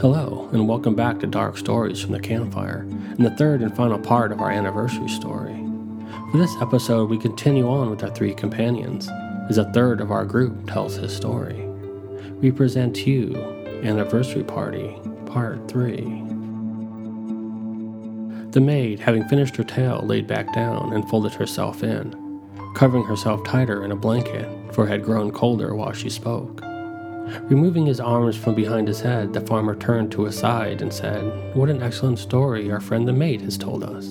Hello, and welcome back to Dark Stories from the Campfire, and the third and final part of our anniversary story. For this episode, we continue on with our three companions, as a third of our group tells his story. We present to you Anniversary Party, Part 3. The maid, having finished her tale, laid back down and folded herself in, covering herself tighter in a blanket, for it had grown colder while she spoke. Removing his arms from behind his head, the farmer turned to his side and said, What an excellent story our friend the maid has told us.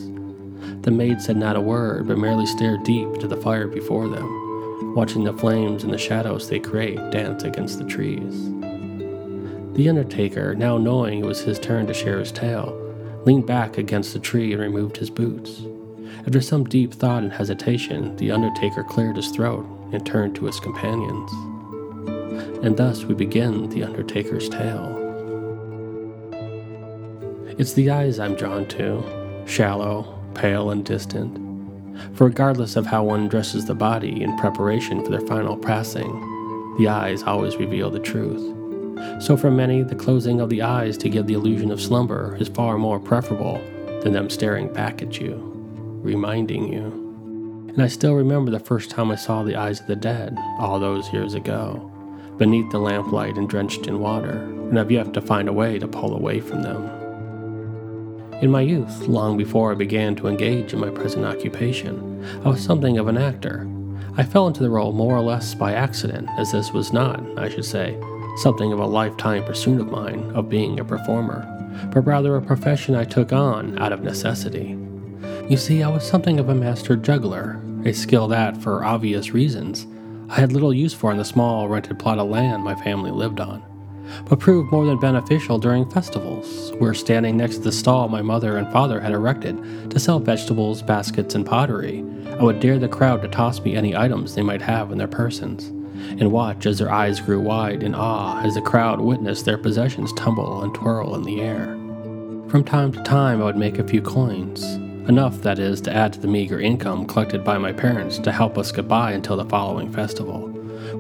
The maid said not a word, but merely stared deep into the fire before them, watching the flames and the shadows they create dance against the trees. The undertaker, now knowing it was his turn to share his tale, leaned back against the tree and removed his boots. After some deep thought and hesitation, the undertaker cleared his throat and turned to his companions and thus we begin the Undertaker's tale. It's the eyes I'm drawn to, shallow, pale, and distant. For regardless of how one dresses the body in preparation for their final passing, the eyes always reveal the truth. So for many, the closing of the eyes to give the illusion of slumber is far more preferable than them staring back at you, reminding you. And I still remember the first time I saw the eyes of the dead, all those years ago beneath the lamplight and drenched in water, and have yet to find a way to pull away from them. In my youth, long before I began to engage in my present occupation, I was something of an actor. I fell into the role more or less by accident, as this was not, I should say, something of a lifetime pursuit of mine of being a performer, but rather a profession I took on out of necessity. You see, I was something of a master juggler, a skill that, for obvious reasons, I had little use for in the small rented plot of land my family lived on, but proved more than beneficial during festivals, where standing next to the stall my mother and father had erected to sell vegetables, baskets, and pottery, I would dare the crowd to toss me any items they might have in their persons, and watch as their eyes grew wide in awe as the crowd witnessed their possessions tumble and twirl in the air. From time to time, I would make a few coins, Enough, that is, to add to the meager income collected by my parents to help us get by until the following festival,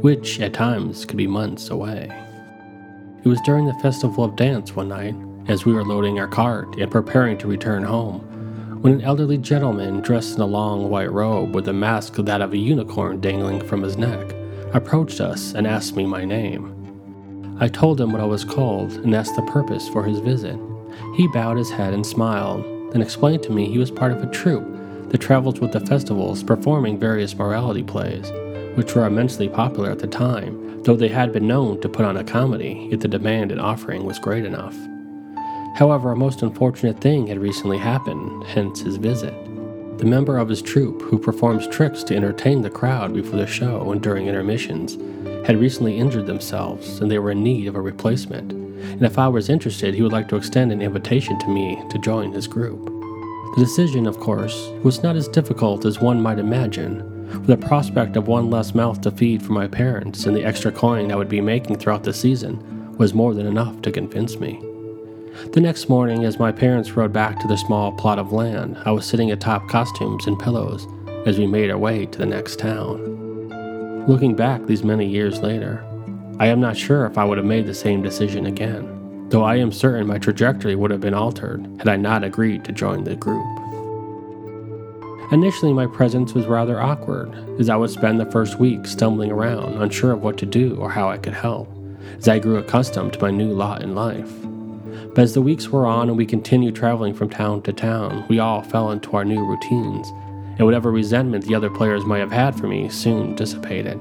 which at times could be months away. It was during the festival of dance one night, as we were loading our cart and preparing to return home, when an elderly gentleman dressed in a long white robe with a mask that of a unicorn dangling from his neck approached us and asked me my name. I told him what I was called and asked the purpose for his visit. He bowed his head and smiled, then explained to me he was part of a troupe that traveled with the festivals performing various morality plays, which were immensely popular at the time, though they had been known to put on a comedy if the demand and offering was great enough. However, a most unfortunate thing had recently happened, hence his visit. The member of his troupe, who performs tricks to entertain the crowd before the show and during intermissions, had recently injured themselves and they were in need of a replacement and if I was interested, he would like to extend an invitation to me to join his group. The decision, of course, was not as difficult as one might imagine, for the prospect of one less mouth to feed for my parents and the extra coin I would be making throughout the season was more than enough to convince me. The next morning, as my parents rode back to the small plot of land, I was sitting atop costumes and pillows as we made our way to the next town. Looking back these many years later, I am not sure if I would have made the same decision again, though I am certain my trajectory would have been altered had I not agreed to join the group. Initially, my presence was rather awkward, as I would spend the first week stumbling around, unsure of what to do or how I could help, as I grew accustomed to my new lot in life. But as the weeks wore on and we continued traveling from town to town, we all fell into our new routines, and whatever resentment the other players might have had for me soon dissipated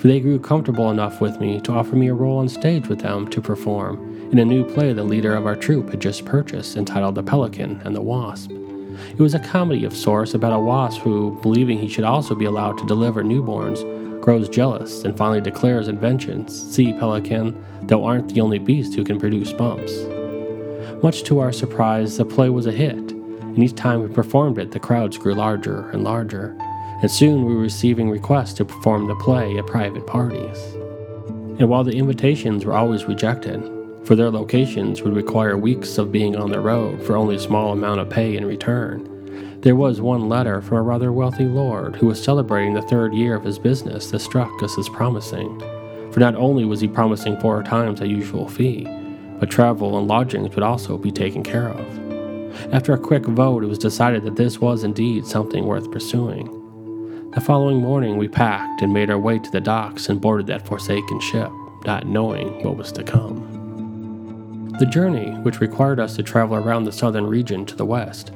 for they grew comfortable enough with me to offer me a role on stage with them to perform in a new play the leader of our troupe had just purchased entitled The Pelican and the Wasp. It was a comedy of sorts about a wasp who, believing he should also be allowed to deliver newborns, grows jealous and finally declares inventions See, Pelican, thou art the only beast who can produce bumps. Much to our surprise, the play was a hit, and each time we performed it, the crowds grew larger and larger and soon we were receiving requests to perform the play at private parties. And while the invitations were always rejected, for their locations would require weeks of being on the road for only a small amount of pay in return, there was one letter from a rather wealthy lord who was celebrating the third year of his business that struck us as promising. For not only was he promising four times the usual fee, but travel and lodgings would also be taken care of. After a quick vote, it was decided that this was indeed something worth pursuing. The following morning, we packed and made our way to the docks and boarded that forsaken ship, not knowing what was to come. The journey, which required us to travel around the southern region to the west,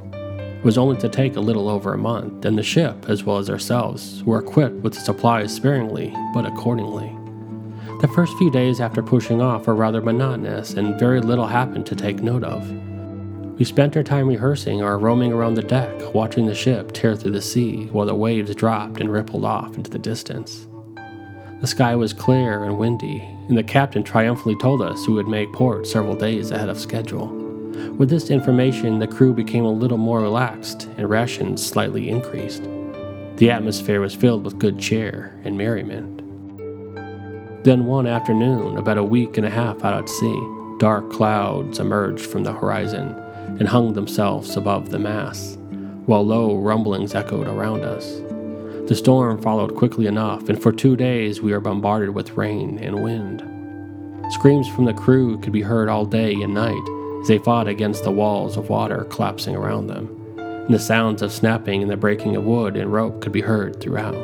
was only to take a little over a month, and the ship, as well as ourselves, were equipped with supplies sparingly but accordingly. The first few days after pushing off were rather monotonous, and very little happened to take note of. We spent our time rehearsing or roaming around the deck, watching the ship tear through the sea while the waves dropped and rippled off into the distance. The sky was clear and windy, and the captain triumphantly told us we would make port several days ahead of schedule. With this information, the crew became a little more relaxed and rations slightly increased. The atmosphere was filled with good cheer and merriment. Then one afternoon, about a week and a half out at sea, dark clouds emerged from the horizon and hung themselves above the mass, while low rumblings echoed around us. The storm followed quickly enough, and for two days we were bombarded with rain and wind. Screams from the crew could be heard all day and night as they fought against the walls of water collapsing around them, and the sounds of snapping and the breaking of wood and rope could be heard throughout.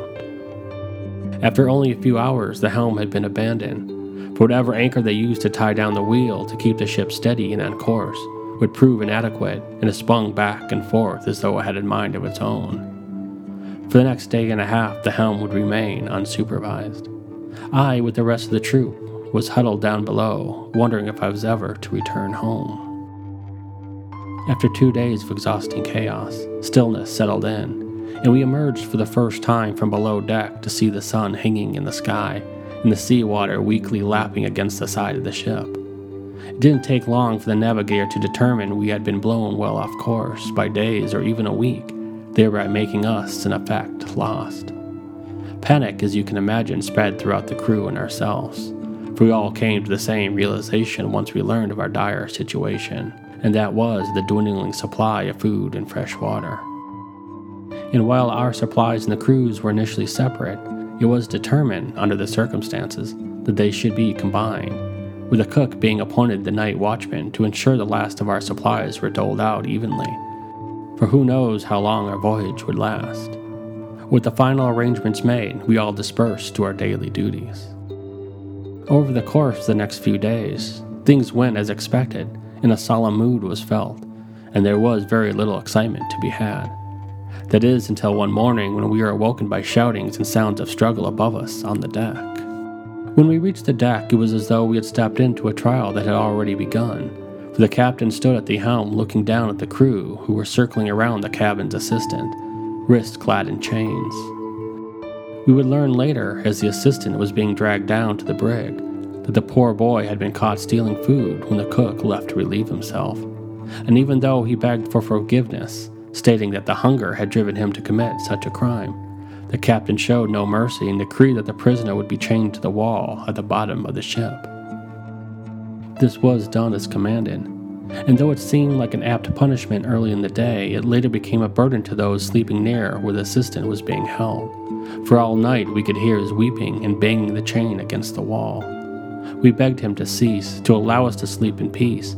After only a few hours, the helm had been abandoned, for whatever anchor they used to tie down the wheel to keep the ship steady and on course would prove inadequate and it spun back and forth as though it had a mind of its own. For the next day and a half, the helm would remain unsupervised. I, with the rest of the troupe, was huddled down below, wondering if I was ever to return home. After two days of exhausting chaos, stillness settled in, and we emerged for the first time from below deck to see the sun hanging in the sky and the seawater weakly lapping against the side of the ship. It didn't take long for the navigator to determine we had been blown well off course by days or even a week, thereby making us, in effect, lost. Panic, as you can imagine, spread throughout the crew and ourselves, for we all came to the same realization once we learned of our dire situation, and that was the dwindling supply of food and fresh water. And while our supplies and the crew's were initially separate, it was determined, under the circumstances, that they should be combined, with a cook being appointed the night watchman to ensure the last of our supplies were doled out evenly. For who knows how long our voyage would last. With the final arrangements made, we all dispersed to our daily duties. Over the course of the next few days, things went as expected, and a solemn mood was felt, and there was very little excitement to be had. That is, until one morning when we were awoken by shoutings and sounds of struggle above us on the deck. When we reached the deck, it was as though we had stepped into a trial that had already begun, for the captain stood at the helm looking down at the crew who were circling around the cabin's assistant, wrist clad in chains. We would learn later, as the assistant was being dragged down to the brig, that the poor boy had been caught stealing food when the cook left to relieve himself. And even though he begged for forgiveness, stating that the hunger had driven him to commit such a crime, the captain showed no mercy and decreed that the prisoner would be chained to the wall at the bottom of the ship. This was done as commanded, and though it seemed like an apt punishment early in the day, it later became a burden to those sleeping near where the assistant was being held. For all night we could hear his weeping and banging the chain against the wall. We begged him to cease, to allow us to sleep in peace,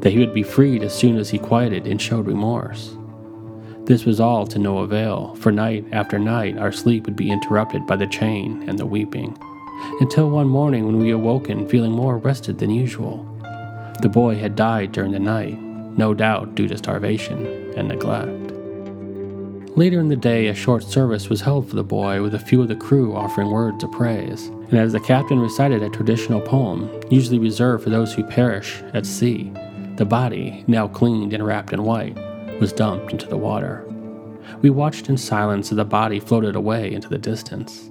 that he would be freed as soon as he quieted and showed remorse. This was all to no avail, for night after night our sleep would be interrupted by the chain and the weeping, until one morning when we awoken feeling more rested than usual. The boy had died during the night, no doubt due to starvation and neglect. Later in the day, a short service was held for the boy with a few of the crew offering words of praise, and as the captain recited a traditional poem, usually reserved for those who perish at sea, the body, now cleaned and wrapped in white, was dumped into the water. We watched in silence as the body floated away into the distance.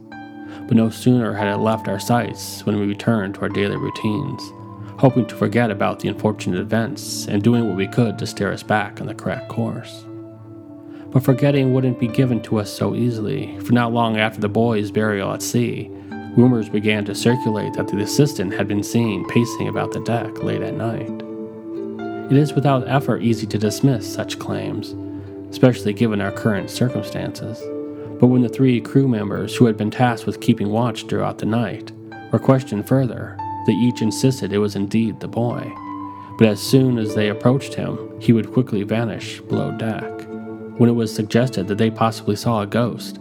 But no sooner had it left our sights when we returned to our daily routines, hoping to forget about the unfortunate events and doing what we could to steer us back on the correct course. But forgetting wouldn't be given to us so easily, for not long after the boy's burial at sea, rumors began to circulate that the assistant had been seen pacing about the deck late at night. It is without effort easy to dismiss such claims, especially given our current circumstances. But when the three crew members who had been tasked with keeping watch throughout the night were questioned further, they each insisted it was indeed the boy, but as soon as they approached him, he would quickly vanish below deck. When it was suggested that they possibly saw a ghost,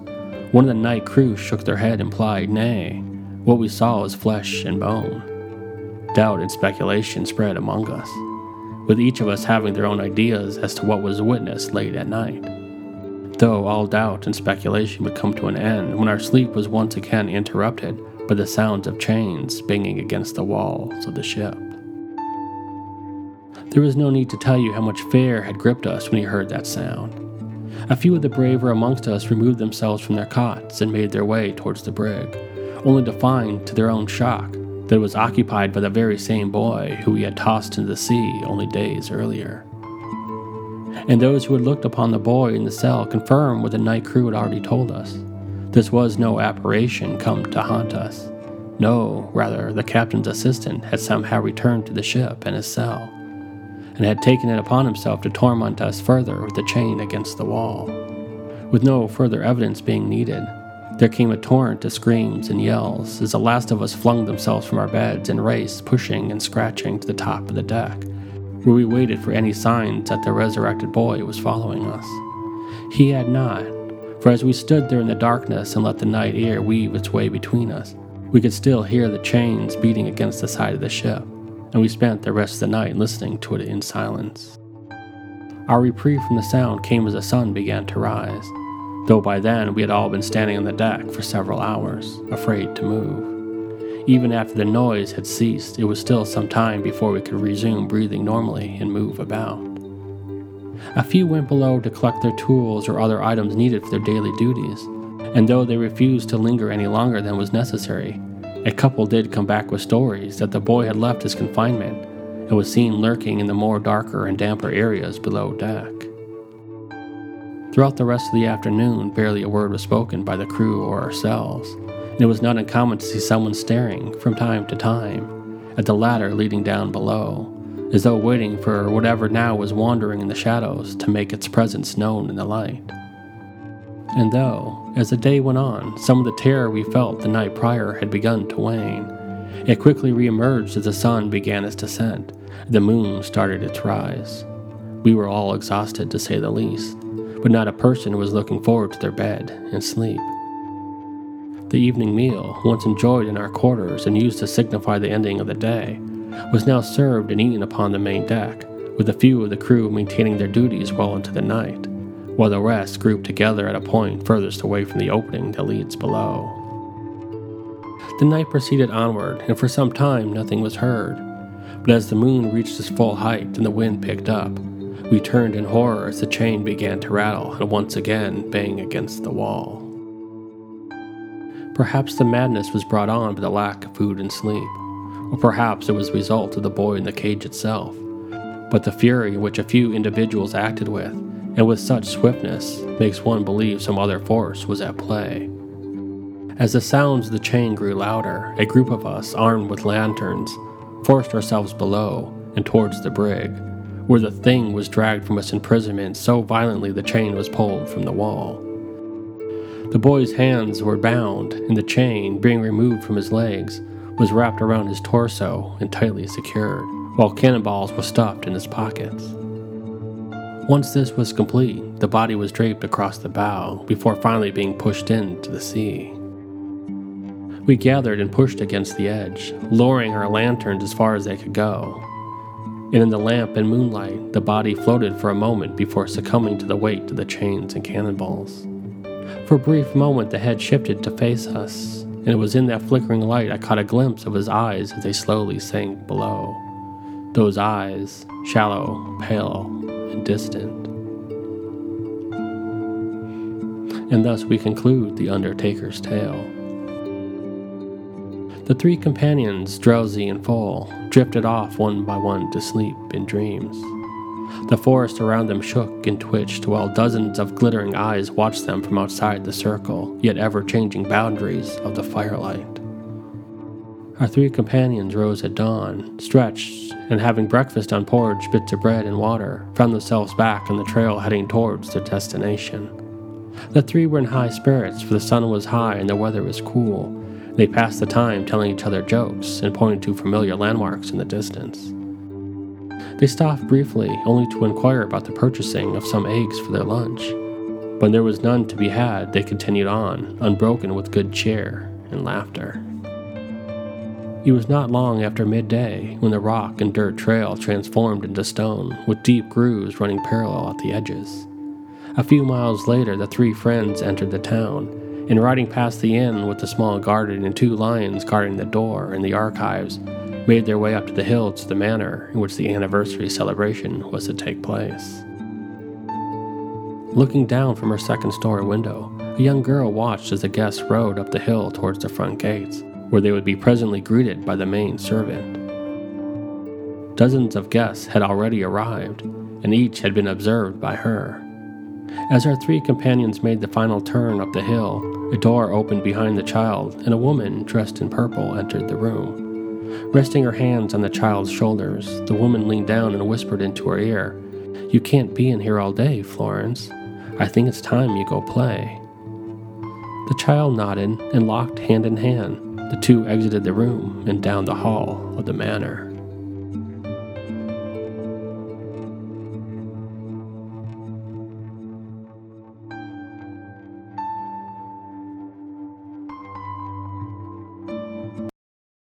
one of the night crew shook their head and implied, Nay, what we saw was flesh and bone. Doubt and speculation spread among us, with each of us having their own ideas as to what was witnessed late at night. Though all doubt and speculation would come to an end when our sleep was once again interrupted by the sounds of chains banging against the walls of the ship. There is no need to tell you how much fear had gripped us when we heard that sound. A few of the braver amongst us removed themselves from their cots and made their way towards the brig, only to find, to their own shock, that was occupied by the very same boy who we had tossed into the sea only days earlier. And those who had looked upon the boy in the cell confirmed what the night crew had already told us. This was no apparition come to haunt us. No, rather, the captain's assistant had somehow returned to the ship and his cell and had taken it upon himself to torment us further with the chain against the wall. With no further evidence being needed, there came a torrent of screams and yells as the last of us flung themselves from our beds and raced, pushing and scratching to the top of the deck, where we waited for any signs that the resurrected boy was following us. He had not, for as we stood there in the darkness and let the night air weave its way between us, we could still hear the chains beating against the side of the ship and we spent the rest of the night listening to it in silence. Our reprieve from the sound came as the sun began to rise, though by then we had all been standing on the deck for several hours, afraid to move. Even after the noise had ceased, it was still some time before we could resume breathing normally and move about. A few went below to collect their tools or other items needed for their daily duties, and though they refused to linger any longer than was necessary, a couple did come back with stories that the boy had left his confinement and was seen lurking in the more darker and damper areas below deck. Throughout the rest of the afternoon, barely a word was spoken by the crew or ourselves, and it was not uncommon to see someone staring, from time to time, at the ladder leading down below, as though waiting for whatever now was wandering in the shadows to make its presence known in the light. And though, as the day went on, some of the terror we felt the night prior had begun to wane, it quickly reemerged as the sun began its descent, the moon started its rise. We were all exhausted to say the least, but not a person was looking forward to their bed and sleep. The evening meal, once enjoyed in our quarters and used to signify the ending of the day, was now served and eaten upon the main deck, with a few of the crew maintaining their duties well into the night while the rest grouped together at a point furthest away from the opening that leads below. The night proceeded onward, and for some time nothing was heard. But as the moon reached its full height and the wind picked up, we turned in horror as the chain began to rattle and once again bang against the wall. Perhaps the madness was brought on by the lack of food and sleep, or perhaps it was the result of the boy in the cage itself. But the fury which a few individuals acted with and with such swiftness makes one believe some other force was at play. As the sounds of the chain grew louder, a group of us, armed with lanterns, forced ourselves below and towards the brig, where the thing was dragged from its imprisonment so violently the chain was pulled from the wall. The boy's hands were bound, and the chain, being removed from his legs, was wrapped around his torso and tightly secured, while cannonballs were stuffed in his pockets. Once this was complete, the body was draped across the bow before finally being pushed into the sea. We gathered and pushed against the edge, lowering our lanterns as far as they could go. And in the lamp and moonlight, the body floated for a moment before succumbing to the weight of the chains and cannonballs. For a brief moment, the head shifted to face us, and it was in that flickering light I caught a glimpse of his eyes as they slowly sank below. Those eyes, shallow, pale, and distant. And thus we conclude the Undertaker's tale. The three companions, drowsy and full, drifted off one by one to sleep in dreams. The forest around them shook and twitched while dozens of glittering eyes watched them from outside the circle, yet ever changing boundaries of the firelight. Our three companions rose at dawn, stretched, and having breakfast on porridge, bits of bread and water, found themselves back on the trail heading towards their destination. The three were in high spirits, for the sun was high and the weather was cool. They passed the time telling each other jokes and pointing to familiar landmarks in the distance. They stopped briefly, only to inquire about the purchasing of some eggs for their lunch. When there was none to be had, they continued on, unbroken with good cheer and laughter. It was not long after midday when the rock and dirt trail transformed into stone, with deep grooves running parallel at the edges. A few miles later, the three friends entered the town, and riding past the inn with the small garden and two lions guarding the door and the archives, made their way up to the hill to the manor in which the anniversary celebration was to take place. Looking down from her second story window, a young girl watched as the guests rode up the hill towards the front gates, where they would be presently greeted by the main servant. Dozens of guests had already arrived, and each had been observed by her. As our three companions made the final turn up the hill, a door opened behind the child, and a woman dressed in purple entered the room. Resting her hands on the child's shoulders, the woman leaned down and whispered into her ear, You can't be in here all day, Florence. I think it's time you go play. The child nodded and locked hand in hand. The two exited the room and down the hall of the manor.